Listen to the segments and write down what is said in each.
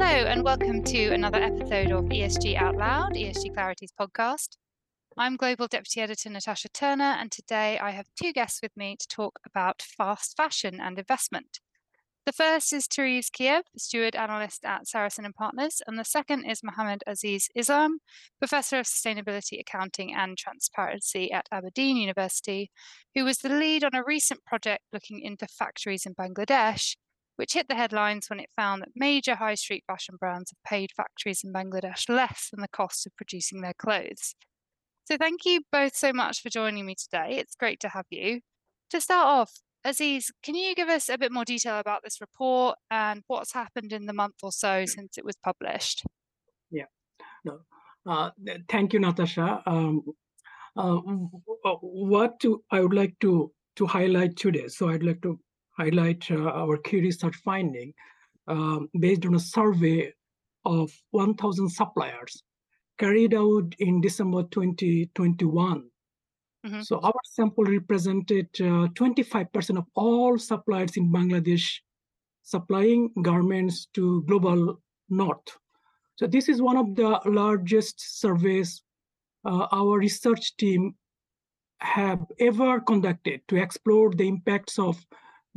Hello, and welcome to another episode of ESG Out Loud, ESG Clarity's podcast. I'm Global Deputy Editor Natasha Turner, and today I have two guests with me to talk about fast fashion and investment. The first is Therese Kiev, Steward Analyst at Sarasin and Partners, and the second is Mohammed Aziz Islam, Professor of Sustainability Accounting and Transparency at Aberdeen University, who was the lead on a recent project looking into factories in Bangladesh which hit the headlines when it found that major high street fashion brands have paid factories in Bangladesh less than the cost of producing their clothes. So, thank you both so much for joining me today. It's great to have you. To start off, Aziz, can you give us a bit more detail about this report and what's happened in the month or so since it was published? Yeah, no, uh, thank you, Natasha. Um, uh, what to, I would like to to highlight today. So I'd like to highlight uh, our key research finding um, based on a survey of 1,000 suppliers carried out in December 2021. Mm-hmm. So our sample represented 25% uh, of all suppliers in Bangladesh supplying garments to global north. So this is one of the largest surveys uh, our research team have ever conducted to explore the impacts of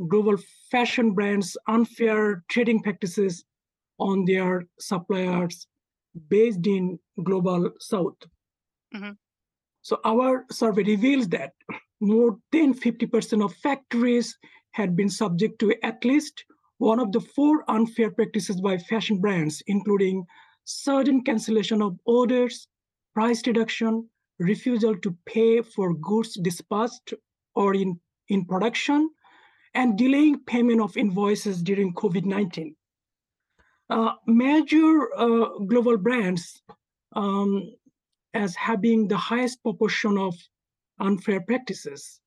global fashion brands unfair trading practices on their suppliers based in global south mm-hmm. so our survey reveals that more than 50% of factories had been subject to at least one of the four unfair practices by fashion brands including sudden cancellation of orders price reduction refusal to pay for goods dispatched or in, in production and delaying payment of invoices during COVID 19. Uh, major uh, global brands um, as having the highest proportion of unfair practices.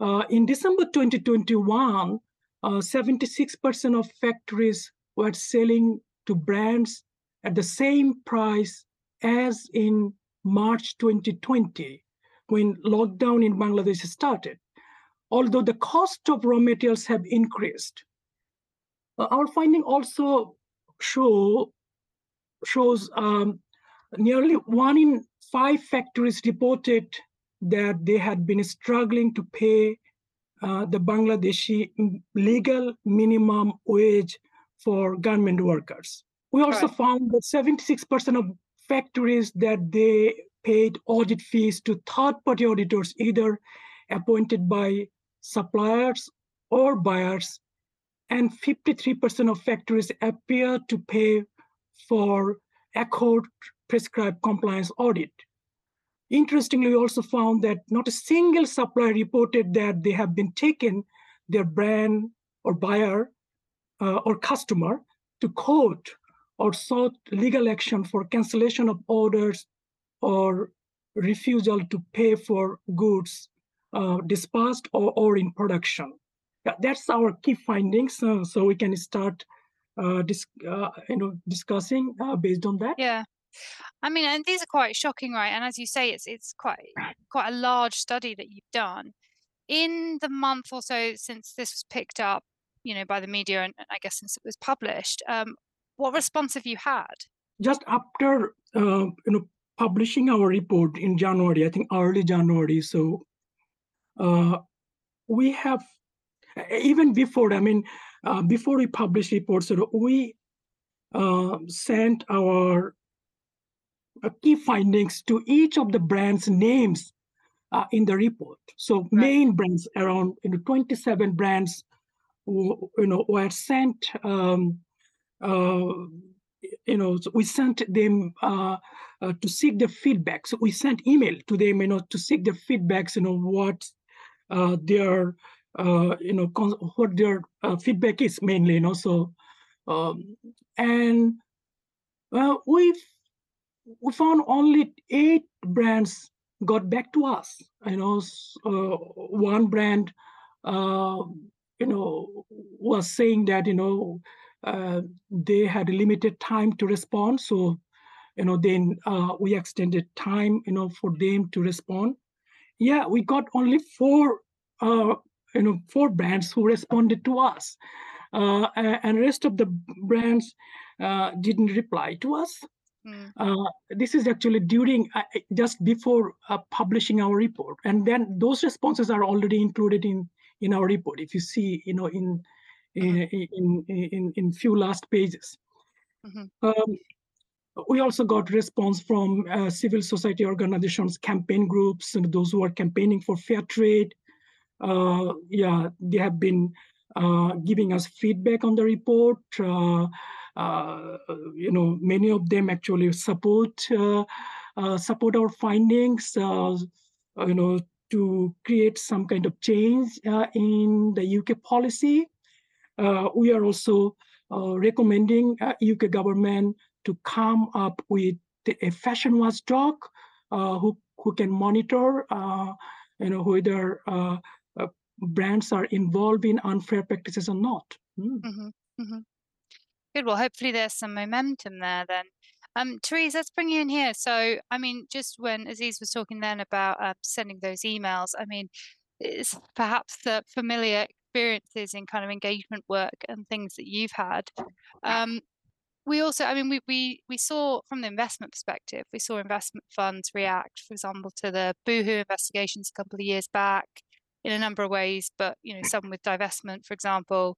Uh, in December 2021, 76% uh, of factories were selling to brands at the same price as in March 2020 when lockdown in Bangladesh started although the cost of raw materials have increased. Uh, our finding also show shows um, nearly one in five factories reported that they had been struggling to pay uh, the Bangladeshi legal minimum wage for garment workers. We also right. found that 76% of factories that they paid audit fees to third-party auditors, either appointed by suppliers or buyers, and 53% of factories appear to pay for Accord prescribed compliance audit. Interestingly, we also found that not a single supplier reported that they have been taken their brand or buyer uh, or customer to court or sought legal action for cancellation of orders or refusal to pay for goods uh, dispatched or, or in production. Yeah, that's our key findings. Uh, so we can start, uh, dis- uh, you know, discussing uh, based on that. Yeah. I mean, and these are quite shocking, right? And as you say, it's it's quite quite a large study that you've done. In the month or so since this was picked up, you know, by the media, and, and I guess since it was published, um, what response have you had? Just after uh, you know publishing our report in January, I think early January. So uh, we have even before i mean uh, before we publish reports we uh, sent our uh, key findings to each of the brands names uh, in the report so right. main brands around you know 27 brands you know were sent um, uh, you know so we sent them uh, uh, to seek the feedback so we sent email to them you know to seek the feedbacks you know what their uh, you know what their uh, feedback is mainly you know so um, and well we've we found only eight brands got back to us you know uh, one brand uh, you know was saying that you know uh, they had limited time to respond so you know then uh, we extended time you know for them to respond yeah, we got only four, uh, you know, four brands who responded to us, uh, and rest of the brands uh, didn't reply to us. Mm. Uh, this is actually during uh, just before uh, publishing our report, and then those responses are already included in in our report. If you see, you know, in Mhm. in in in, in few last pages. Mhm. Um, we also got response from uh, civil society organizations, campaign groups, and those who are campaigning for fair trade. Uh, yeah, they have been uh, giving us feedback on the report. Uh, uh, you know, many of them actually support uh, support our findings. you know, to create some kind of change in the UK policy. We are also recommending UK government to come up with a fashion watchdog uh, who who can monitor, uh, you know, whether uh, uh, brands are involved in unfair practices or not. Mm. hmm hmm Good. Well, hopefully there's some momentum there then. Um, Therese, let's bring you in here. So, I mean, just when Aziz was talking then about uh, sending those emails, I mean, it's perhaps the familiar experiences in kind of engagement work and things that you've had. Um, we also, I mean, we we we saw from the investment perspective, we saw investment funds react, for example, to the Boohoo investigations a couple of years back in a number of ways, but you know, some with divestment, for example.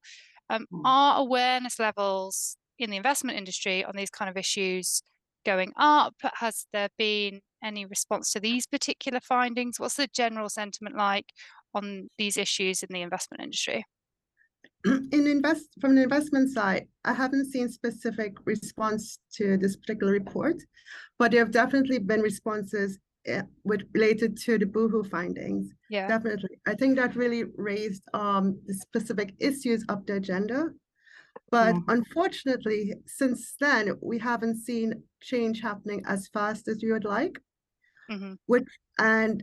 Um, Mm. are awareness levels in the investment industry on these kind of issues going up? Has there been any response to these particular findings? What's the general sentiment like on these issues in the investment industry? In invest from the investment side, I haven't seen specific response to this particular report, but there have definitely been responses uh, with related to the Boohoo findings. Yeah. Definitely, I think that really raised um, the specific issues up the agenda. But Mm. unfortunately, since then, we haven't seen change happening as fast as we would like. hmm And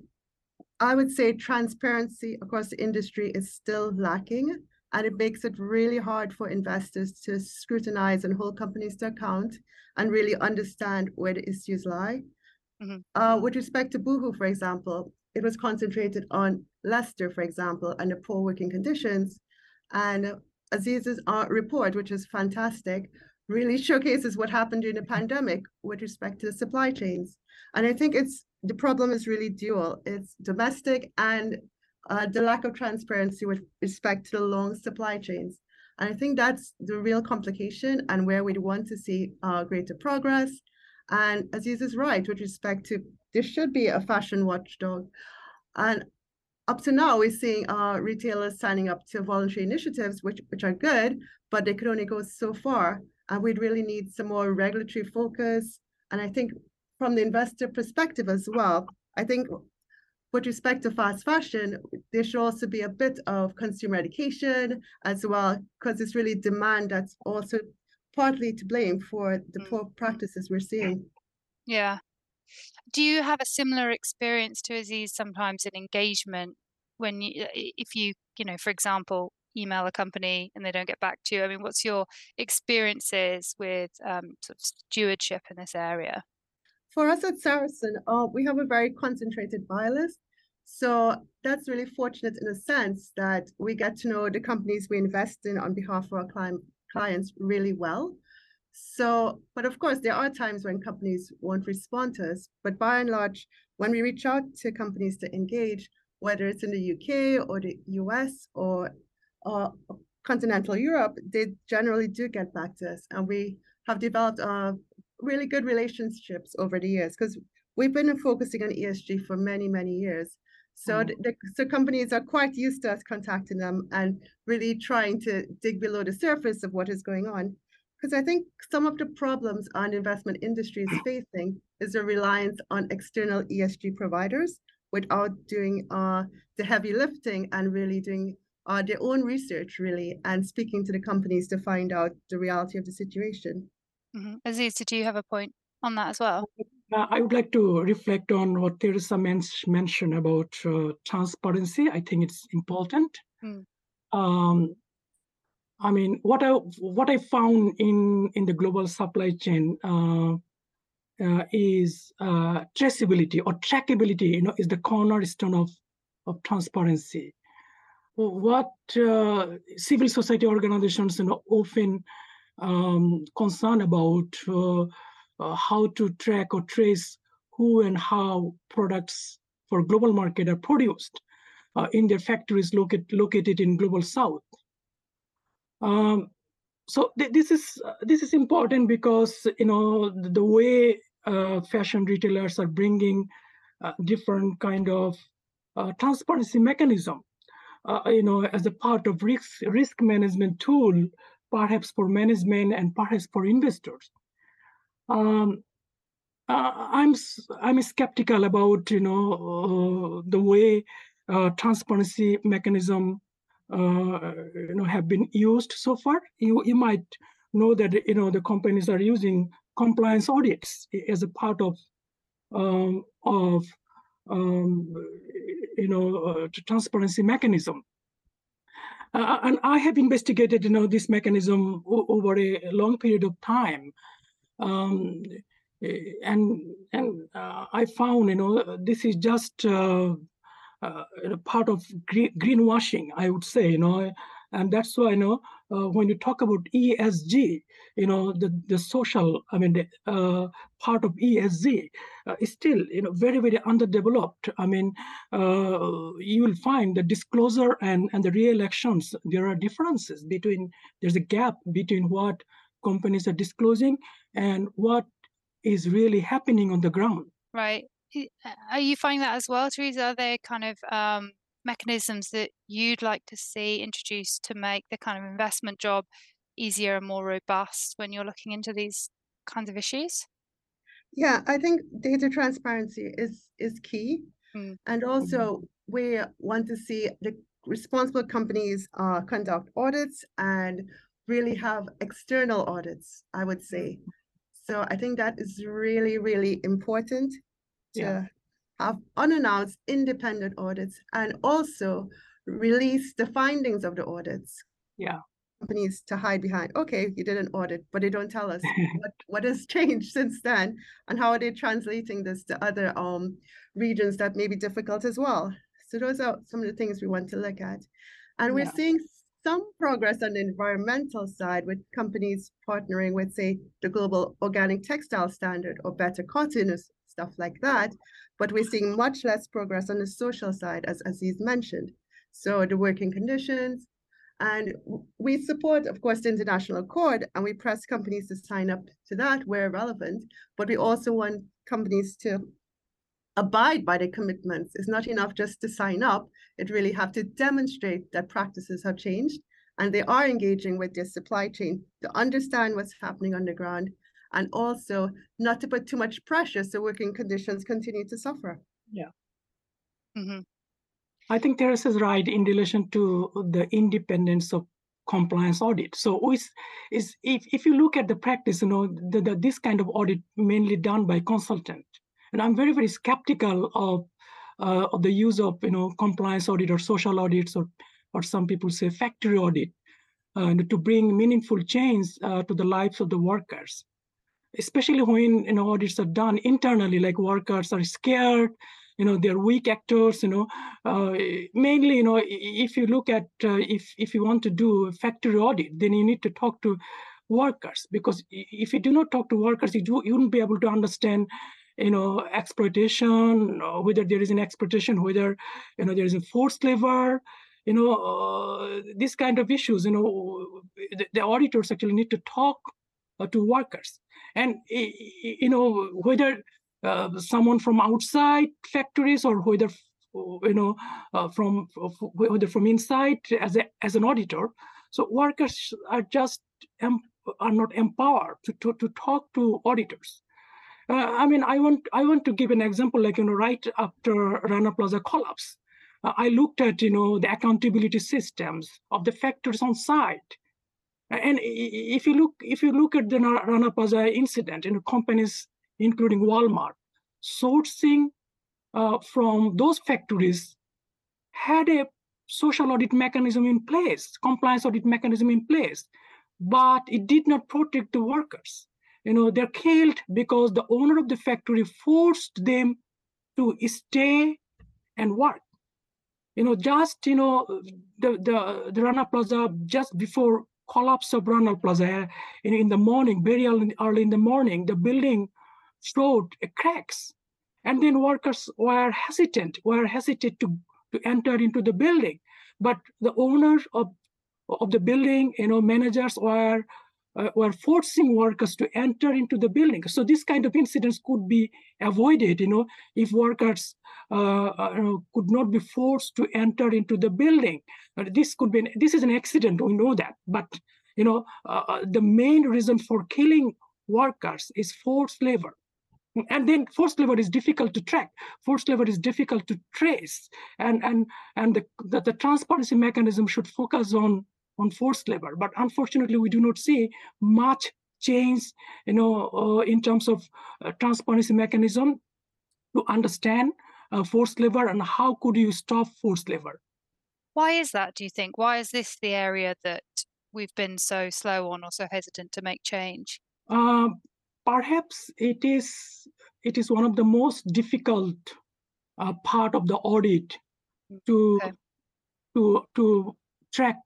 I would say transparency across the industry is still lacking. And it makes it really hard for investors to scrutinize and hold companies to account and really understand where the issues lie. Mhm. Uh, with respect to Boohoo, for example, it was concentrated on Leicester, for example, and the poor working conditions. And Aziz's uh, report, which is fantastic, really showcases what happened during the pandemic with respect to the supply chains. And I think it's the problem is really dual. It's domestic and uh, the lack of transparency with respect to the long supply chains. And I think that's the real complication and where we'd want to see uh, greater progress. And Aziz is right with respect to there should be a fashion watchdog. And up to now, we're seeing uh, retailers signing up to voluntary initiatives, which, which are good, but they could only go so far. And we'd really need some more regulatory focus. And I think from the investor perspective as well, I think with respect to fast fashion, there should also be a bit of consumer education as well, because it's really demand that's also partly to blame for the Mm. poor practices we're seeing. Yeah. Do you have a similar experience to Aziz sometimes in engagement when you, if you, you know, for example, email a company and they don't get back to you? I mean, what's your experiences with um, sort of stewardship in this area? For us at Sarasin, uh, we have a very concentrated buyer list. So that's really fortunate in a sense that we get to know the companies we invest in on behalf of our client, clients really well. So, but of course, there are times when companies won't respond to us. But by and large, when we reach out to companies to engage, whether it's in the UK or the US or uh, continental Europe, they generally do get back to us. And we have developed uh, really good relationships over the years because we've been focusing on ESG for many, many years. So, Mm. the, the- so companies are quite used to us contacting them and really trying to dig below the surface of what is going on. Because I think some of the problems our investment industry is facing is a reliance on external ESG providers without doing uh, the heavy lifting and really doing uh, their own research, really, and speaking to the companies to find out the reality of the situation. Hmm Aziz, did you have a point on that as well? Uh, I would like to reflect on what Teresa men- mentioned about uh, transparency. I think it's important. Mm. Um, I mean, what I what I found in in the global supply chain uh, uh, is uh, traceability or trackability. You know, is the cornerstone of of transparency. What uh, civil society organizations you know often um, concern about uh, uh, how to track or trace who and how products for global market are produced uh, in their factories located located in global south. Um, so th this is uh, this is important because you know the, the way uh, fashion retailers are bringing uh, different kind of transparency mechanism, you know, as a part of risk risk management tool, perhaps for management and perhaps for investors. Um, uh, I'm I'm skeptical about you know uh, the way uh, transparency mechanism you know have been used so far. You you might know that you know the companies are using compliance audits as a part of um, of um, you know transparency mechanism. Uh, and I have investigated, you know, this mechanism over a long period of time. Um, Eh, and and uh, I found you know this is just uh, uh, part of greenwashing, I would say, you know, and that's why you know uh, when you talk about ESG, you know the the social, I mean, the uh, part of ESG uh, is still you know very very underdeveloped. I mean, you will find the disclosure and and the real actions there are differences between there's a gap between what companies are disclosing and what is really happening on the ground. Right. Are you finding that as well, Teresa? Are there kind of um, mechanisms that you'd like to see introduced to make the kind of investment job easier and more robust when you're looking into these kinds of issues? Yeah, I think data transparency is is key, mm. and also we want to see the responsible companies uh, conduct audits and really have external audits. I would say so I think that is really, really important to yeah. have unannounced independent audits and also release the findings of the audits. Yeah. Companies to hide behind, okay, you did an audit, but they don't tell us what, what has changed since then and how are they translating this to other um regions that may be difficult as well. So those are some of the things we want to look at. And we're yeah. seeing some progress on the environmental side with companies partnering with, say, the Global Organic Textile Standard or Better Cotton or stuff like that. But we're seeing much less progress on the social side, as Aziz mentioned. So the working conditions, and we support, of course, the International Accord, and we press companies to sign up to that where relevant. But we also want companies to abide by the commitments. It's not enough just to sign up. It really have to demonstrate that practices have changed and they are engaging with their supply chain to understand what's happening on the ground and also not to put too much pressure so working conditions continue to suffer. Yeah. Mm-hmm. I think Teresa is right in relation to the independence of compliance audit. So is, is if, if you look at the practice, you know, the, the, this kind of audit mainly done by consultant and I'm very, very skeptical of, uh, of the use of, you know, compliance audit or social audits or, or some people say factory audit uh, to bring meaningful change uh, to the lives of the workers, especially when, you know, audits are done internally, like workers are scared, you know they're weak actors you know uh, mainly you know if you look at uh, if if you want to do a factory audit then you need to talk to workers because if you do not talk to workers you, do, you wouldn't be able to understand you know exploitation whether there is an exploitation whether you know there is a forced labor you know uh, these kind of issues you know the, the auditors actually need to talk uh, to workers. And you know whether uh, someone from outside factories or whether you know uh, from whether from inside as a as an auditor. So workers are just are not empowered to, to, to talk to auditors. Uh, I mean, I want I want to give an example, like you know, right after Rana Plaza collapse, uh, I looked at you know the accountability systems of the factors on site, and if you look if you look at the Rana Plaza incident, you know, companies including Walmart. Sourcing uh, from those factories had a social audit mechanism in place, compliance audit mechanism in place, but it did not protect the workers. You know they're killed because the owner of the factory forced them to stay and work. You know just you know the the the rana plaza just before collapse of Rana Plaza in, in the morning, very early, early in the morning, the building showed cracks. And then workers were hesitant, were hesitant to, to enter into the building. But the owners of, of the building, you know, managers were uh, were forcing workers to enter into the building. So this kind of incidents could be avoided, you know, if workers uh, uh, could not be forced to enter into the building. this could be, an, this is an accident, we know that. But, you know, uh, uh, the main reason for killing workers is forced labor. And then forced labor is difficult to track. Forced labor is difficult to trace. And, and, and the, the, the transparency mechanism should focus on on forced labor. But unfortunately, we do not see much change, you know, uh, in terms of uh, transparency mechanism to understand uh, forced labor and how could you stop forced labor. Why is that, do you think? Why is this the area that we've been so slow on or so hesitant to make change? Um, perhaps it is it is one of the most difficult uh, part of the audit to okay. to to track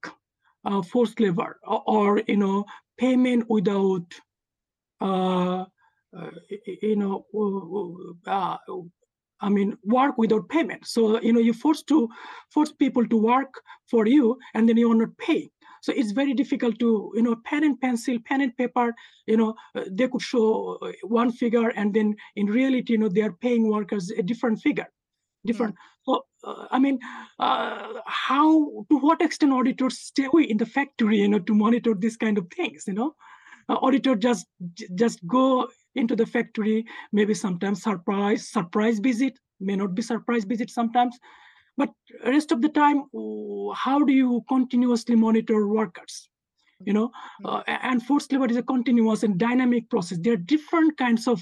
uh, forced labor or, or, you know payment without uh, uh you know uh, I mean work without payment. So you know you force to force people to work for you and then you are not paying. So it's very difficult to you know pen and pencil, pen and paper. You know uh, they could show one figure and then in reality you know they are paying workers a different figure different. So, uh, I mean, uh, how, to what extent auditors stay away in the factory, you know, to monitor these kind of things, you know? Uh, auditor just just go into the factory, maybe sometimes surprise, surprise visit, may not be surprise visit sometimes, but rest of the time, how do you continuously monitor workers? you know mm-hmm. uh, and forced labor is a continuous and dynamic process. There are different kinds of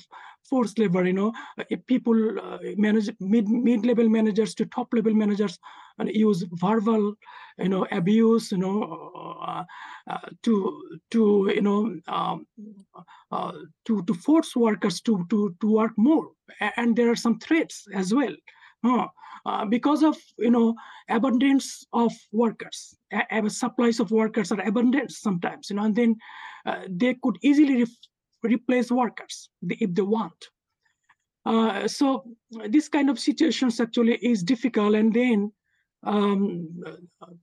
forced labor you know. Uh, people uh, manage mid mid level managers to top level managers and use verbal you know abuse you know uh, uh, to to you know um, uh, to to force workers to to to work more. And there are some threats as well uh, because of you know abundance of workers supplies of workers are abundant sometimes you know and then they could easily re- replace workers if they want. Uh, so this kind of situations actually is difficult. And then um,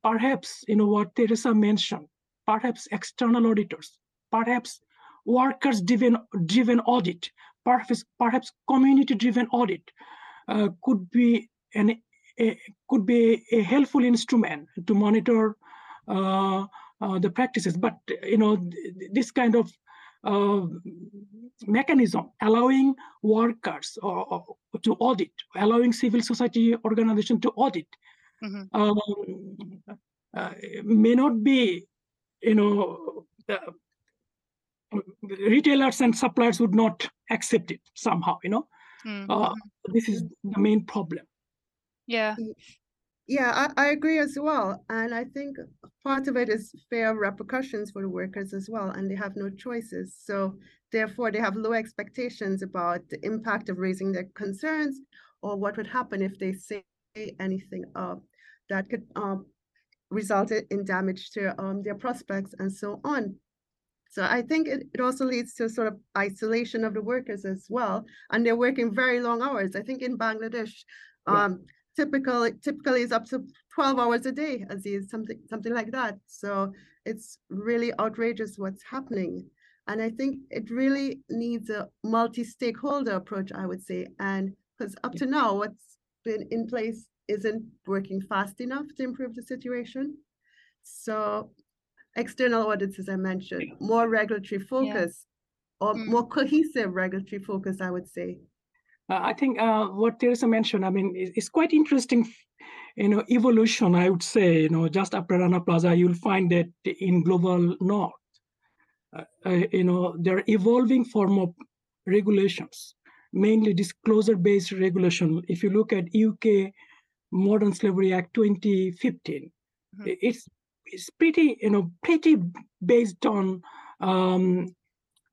perhaps, you know, what Teresa mentioned, perhaps external auditors, perhaps workers driven, driven audit, perhaps, perhaps community driven audit uh, could be an it could be a helpful instrument to monitor uh, uh, the practices. But you know, this kind of uh, mechanism allowing workers uh, to audit, allowing civil society organization to audit, mm-hmm. um, uh, may not be, you know, the retailers and suppliers would not accept it somehow. You know, mm-hmm. this is the main problem. Yeah. Yeah, I, I agree as well. And I think part of it is fair repercussions for the workers as well, and they have no choices. So therefore, they have low expectations about the impact of raising their concerns or what would happen if they say anything uh, that could um, result in damage to um, their prospects and so on. So I think it, it also leads to sort of isolation of the workers as well. And they're working very long hours. I think in Bangladesh, um, typical typically is up to 12 hours a day Aziz something something like that. So it's really outrageous what's happening. And i think it really needs a multi-stakeholder approach i would say. And because up to now what's been in place isn't working fast enough to improve the situation. So external audits as i mentioned more regulatory focus yeah. or mm. more cohesive regulatory focus i would say I think uh, what Teresa mentioned, I mean, it's quite interesting, you know, evolution, I would say, you know, just after Rana Plaza, you'll find that in global north, uh, uh, you know, there are evolving form of regulations, mainly disclosure-based regulation. If you look at UK Modern Slavery Act 2015, mm-hmm. it's it's pretty, you know, pretty based on um,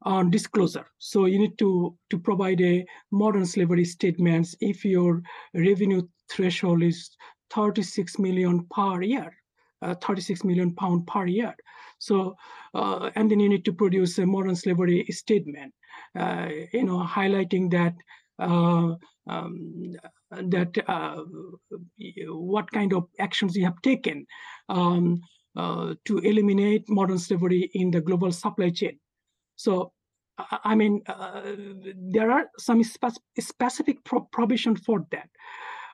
on disclosure. So you need to, to provide a modern slavery statements if your revenue threshold is 36 million per year, uh, 36 million pound per year. So, uh, and then you need to produce a modern slavery statement, uh, you know, highlighting that uh, um, that uh, what kind of actions you have taken um, uh, to eliminate modern slavery in the global supply chain. So, I mean, uh, there are some spe- specific pro- provision for that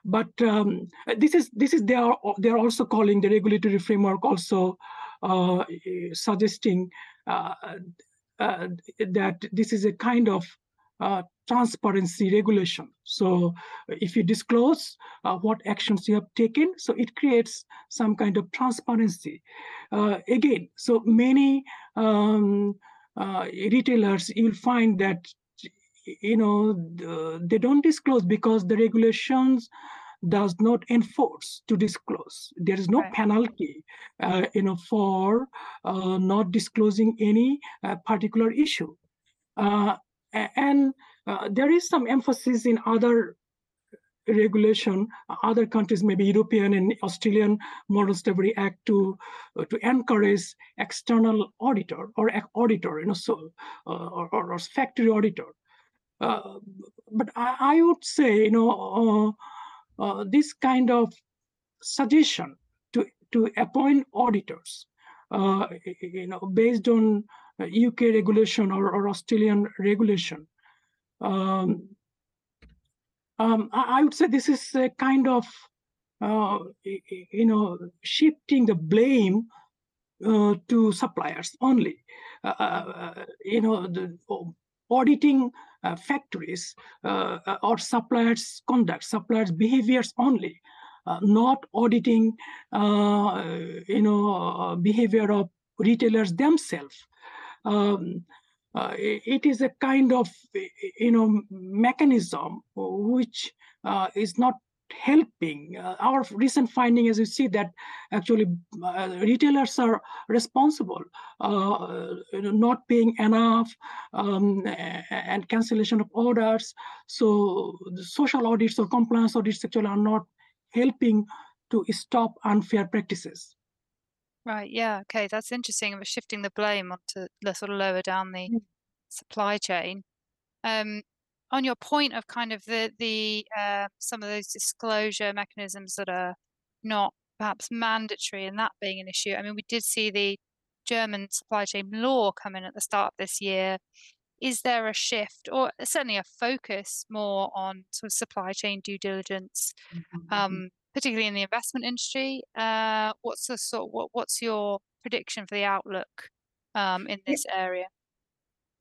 but um, this is this is they are they are also calling the regulatory framework also uh, suggesting uh, uh, that this is a kind of uh, transparency regulation. So if you disclose uh, what actions you have taken, so it creates some kind of transparency. Again, so many um, retailers, you'll find that you know they don't disclose because the regulations does not enforce to disclose there is no right. penalty uh, you know for uh, not disclosing any uh, particular issue uh, and uh, there is some emphasis in other regulation other countries maybe european and australian modern slavery act to uh, to encourage external auditor or auditor you know so or, or, factory auditor uh, but I, I, would say, you know, uh, uh, this kind of suggestion to to appoint auditors, you know, based on UK regulation or, or Australian regulation. Um, um, I, I, would say this is a kind of, uh, you know, shifting the blame uh, to suppliers only. Uh, you know, the, auditing uh, factories uh, uh, or suppliers' conduct, suppliers' behaviors only, not auditing, you know, behavior of retailers themselves. Um, uh, it is a kind of you know mechanism which uh, is not helping. Uh, our recent finding is you see that actually uh, retailers are responsible, uh, not paying enough um, and cancellation of orders. So social audits or compliance audits actually are not helping to stop unfair practices. Right. Yeah. Okay. That's interesting. We're shifting the blame onto the sort of lower down the mm. supply chain. Um, on your point of kind of the the uh, some of those disclosure mechanisms that are not perhaps mandatory and that being an issue. I mean, we did see the German supply chain law come in at the start of this year. Is there a shift or certainly a focus more on sort of supply chain due diligence, mm-hmm. um, particularly in the investment industry? Uh, what's the sort? What, what's your prediction for the outlook um, in this area?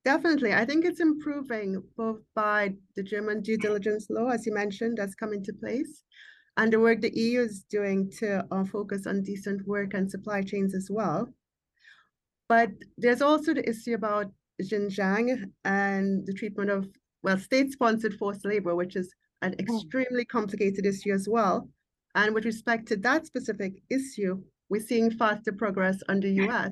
Definitely. I think it's improving both by the German due diligence law, as you mentioned, that's come into place, and the work the EU is doing to uh, focus on decent work and supply chains as well. But there's also the issue about Xinjiang and the treatment of, well, state sponsored forced labor, which is an oh. extremely complicated issue as well. And with respect to that specific issue, we're seeing faster progress under the US,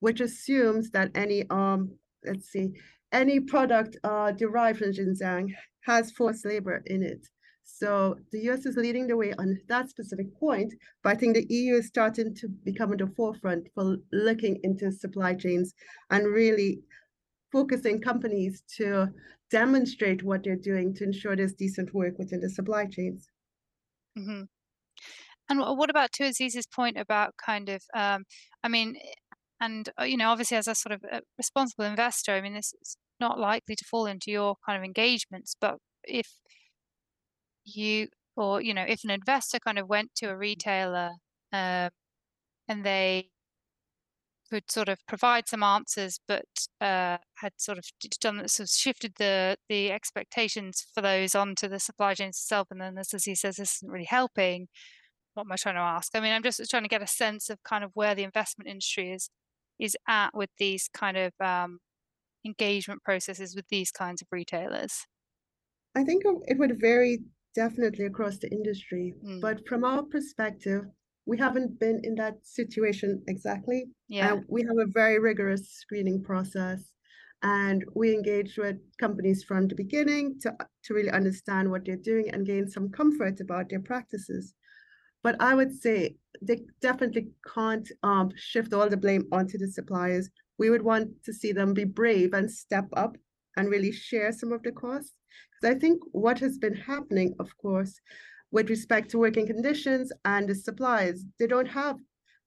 which assumes that any um, let's see, any product uh, derived from Xinjiang has forced labor in it. So the US is leading the way on that specific point, but I think the EU is starting to become at the forefront for looking into supply chains and really focusing companies to demonstrate what they're doing to ensure there's decent work within the supply chains. Mm-hmm. And what about to Aziz's point about kind of, um, I mean, and uh, you know obviously as a sort of a responsible investor i mean this is not likely to fall into your kind of engagements but if you or you know if an investor kind of went to a retailer um, and they could sort of provide some answers but uh, had sort of done sort of shifted the the expectations for those onto the supply chain itself and then as he says this isn't really helping what am i trying to ask i mean i'm just trying to get a sense of kind of where the investment industry is is at with these kind of um, engagement processes with these kinds of retailers? I think it would vary definitely across the industry, mm. but from our perspective, we haven't been in that situation exactly. Yeah. Uh, we have a very rigorous screening process and we engage with companies from the beginning to, to really understand what they're doing and gain some comfort about their practices. But I would say they definitely can't um, shift all the blame onto the suppliers. We would want to see them be brave and step up and really share some of the costs. Because I think what has been happening, of course, with respect to working conditions and the suppliers, they don't have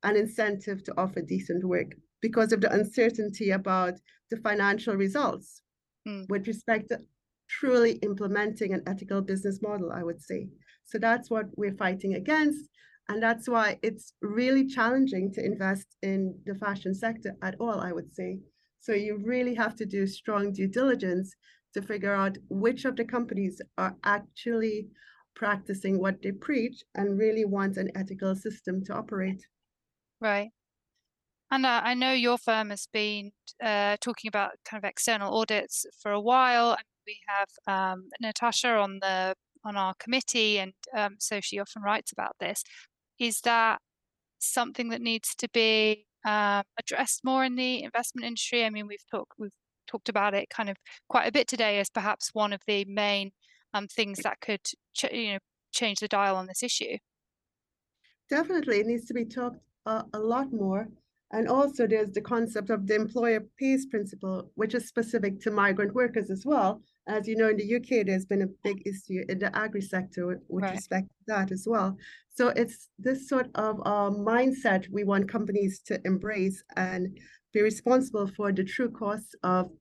an incentive to offer decent work because of the uncertainty about the financial results mm. with respect to truly implementing an ethical business model, I would say. So that's what we're fighting against. And that's why it's really challenging to invest in the fashion sector at all, I would say. So you really have to do strong due diligence to figure out which of the companies are actually practicing what they preach and really want an ethical system to operate. Right. And uh, I know your firm has been uh, talking about kind of external audits for a while. We have um, Natasha on the on our committee, and um, so she often writes about this. Is that something that needs to be uh, addressed more in the investment industry? I mean, we've talked we've talked about it kind of quite a bit today as perhaps one of the main um, things that could ch- you know change the dial on this issue. Definitely, it needs to be talked uh, a lot more. And also, there's the concept of the employer pays principle, which is specific to migrant workers as well. As you know, in the UK, there's been a big issue in the agri sector with, with right. respect to that as well. So it's this sort of uh, mindset we want companies to embrace and be responsible for the true costs of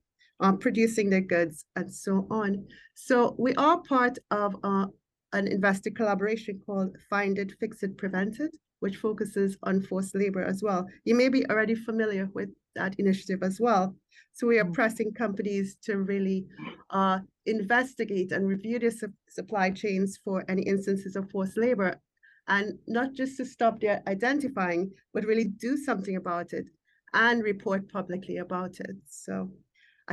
um, producing their goods and so on. So we are part of uh, an investor collaboration called Find It, Fix It, Prevent It, which focuses on forced labor as well. You may be already familiar with that initiative as well. So we are mm. pressing companies to really uh, investigate and review their su supply chains for any instances of forced labor, and not just to stop their identifying, but really do something about it and report publicly about it. So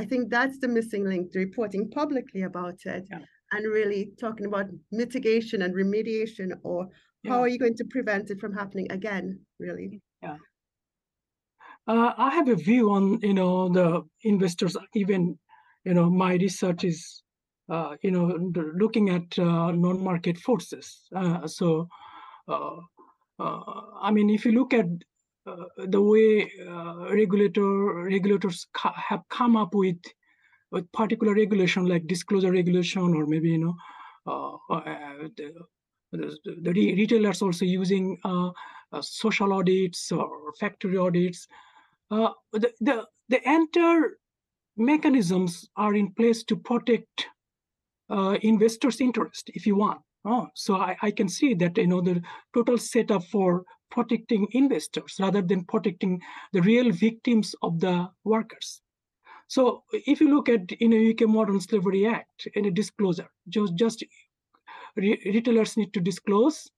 I think that's the missing link, the reporting publicly about it yeah. and really talking about mitigation and remediation or yeah. how are you going to prevent it from happening again, really? Yeah. Uh, I have a view on, you know, the investors, even, you know, my research is, uh, you know, looking at uh, non-market forces. Uh, so, uh, uh, I mean, if you look at uh, the way uh, regulator regulators have come up with with particular regulation like disclosure regulation or maybe you know uh, uh the, the, the, retailers also using uh, uh, social audits or factory audits uh, the, the the entire mechanisms are in place to protect uh, investors interest if you want Oh, so I, I can see that you know the total setup for protecting investors rather than protecting the real victims of the workers. So if you look at in a UK Modern Slavery Act, in a disclosure, just just re retailers need to disclose,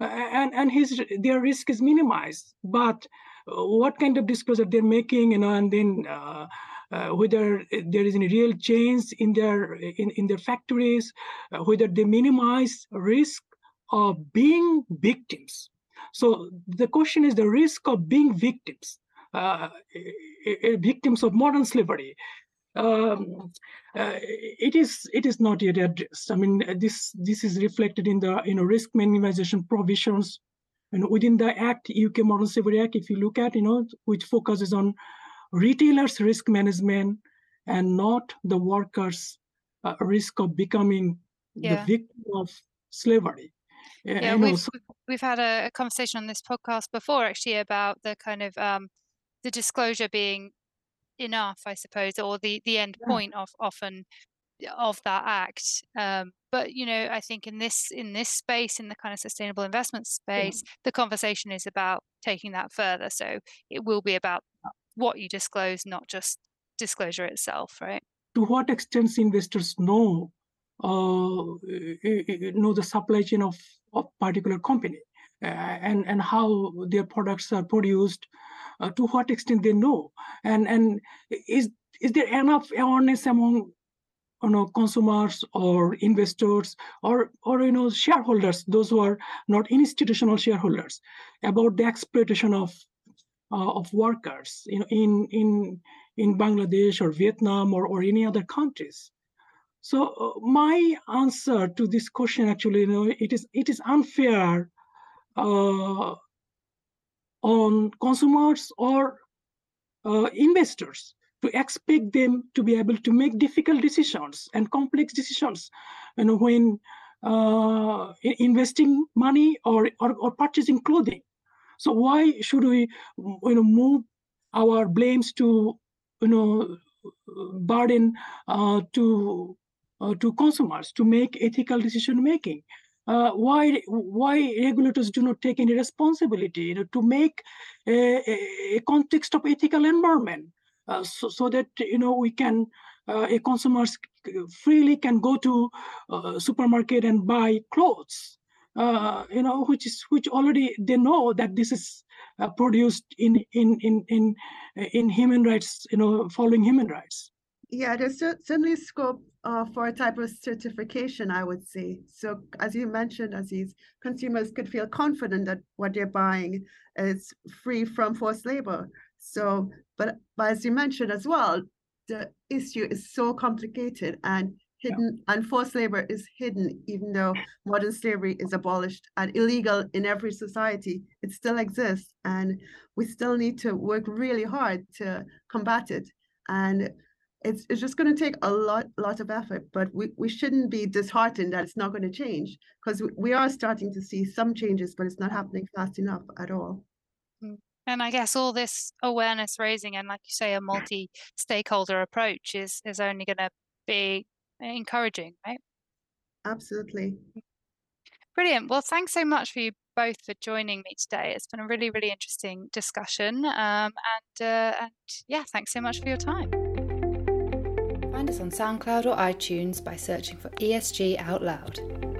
and and his their risk is minimized. But uh, what kind of disclosure they're making, you know, and then uh, uh, whether there is any real change in their in, in their factories, uh, whether they minimize risk of being victims. So the question is the risk of being victims, uh, victims of modern slavery. Um, uh, it is it is not yet addressed. I mean, this this is reflected in the you know risk minimization provisions, and within the Act, UK Modern Slavery Act. If you look at you know which focuses on retailers' risk management and not the workers' uh, risk of becoming yeah. the victim of slavery. Yeah, we've also, we've had a, a, conversation on this podcast before actually about the kind of um, the disclosure being enough, I suppose, or the the end yeah. point of often of that act. Um, but you know, I think in this in this space, in the kind of sustainable investment space, yeah. the conversation is about taking that further. So it will be about what you disclose, not just disclosure itself, right? To what extent investors know uh, know the supply chain of a particular company uh, and and how their products are produced? Uh, to what extent they know, and and is is there enough awareness among you know consumers or investors or or you know shareholders those who are not institutional shareholders about the exploitation of uh, of workers you know, in, in, in Bangladesh or Vietnam or, or any other countries. So uh, my answer to this question actually, you know, it is it is unfair uh, on consumers or uh, investors to expect them to be able to make difficult decisions and complex decisions you know when uh, investing money or, or, or purchasing clothing. So why should we you know move our blames to you know burden uh, to uh, to consumers to make ethical decision making uh, why why regulators do not take any responsibility you know, to make a, a context of ethical environment uh, so, so that you know we can uh, a consumers freely can go to uh, supermarket and buy clothes uh, you know which is which already they know that this is uh, produced in in in in in human rights you know following human rights. Yeah, there's certainly scope uh, for a type of certification, I would say. So, as you mentioned, Aziz, consumers could feel confident that what they're buying is free from forced labor. So, but, but as you mentioned as well, the issue is so complicated and hidden, yeah. and forced labor is hidden, even though modern slavery is abolished and illegal in every society. It still exists, and we still need to work really hard to combat it. And it's it's just going to take a lot lot of effort but we, we shouldn't be disheartened that it's not going to change because we are starting to see some changes but it's not happening fast enough at all. Mm. and i guess all this awareness raising and like you say a multi stakeholder approach is is only going to be encouraging right? Absolutely. Brilliant. Well thanks so much for you both for joining me today. It's been a really really interesting discussion um, and uh, and yeah thanks so much for your time Us on SoundCloud or iTunes by searching for ESG Out Loud.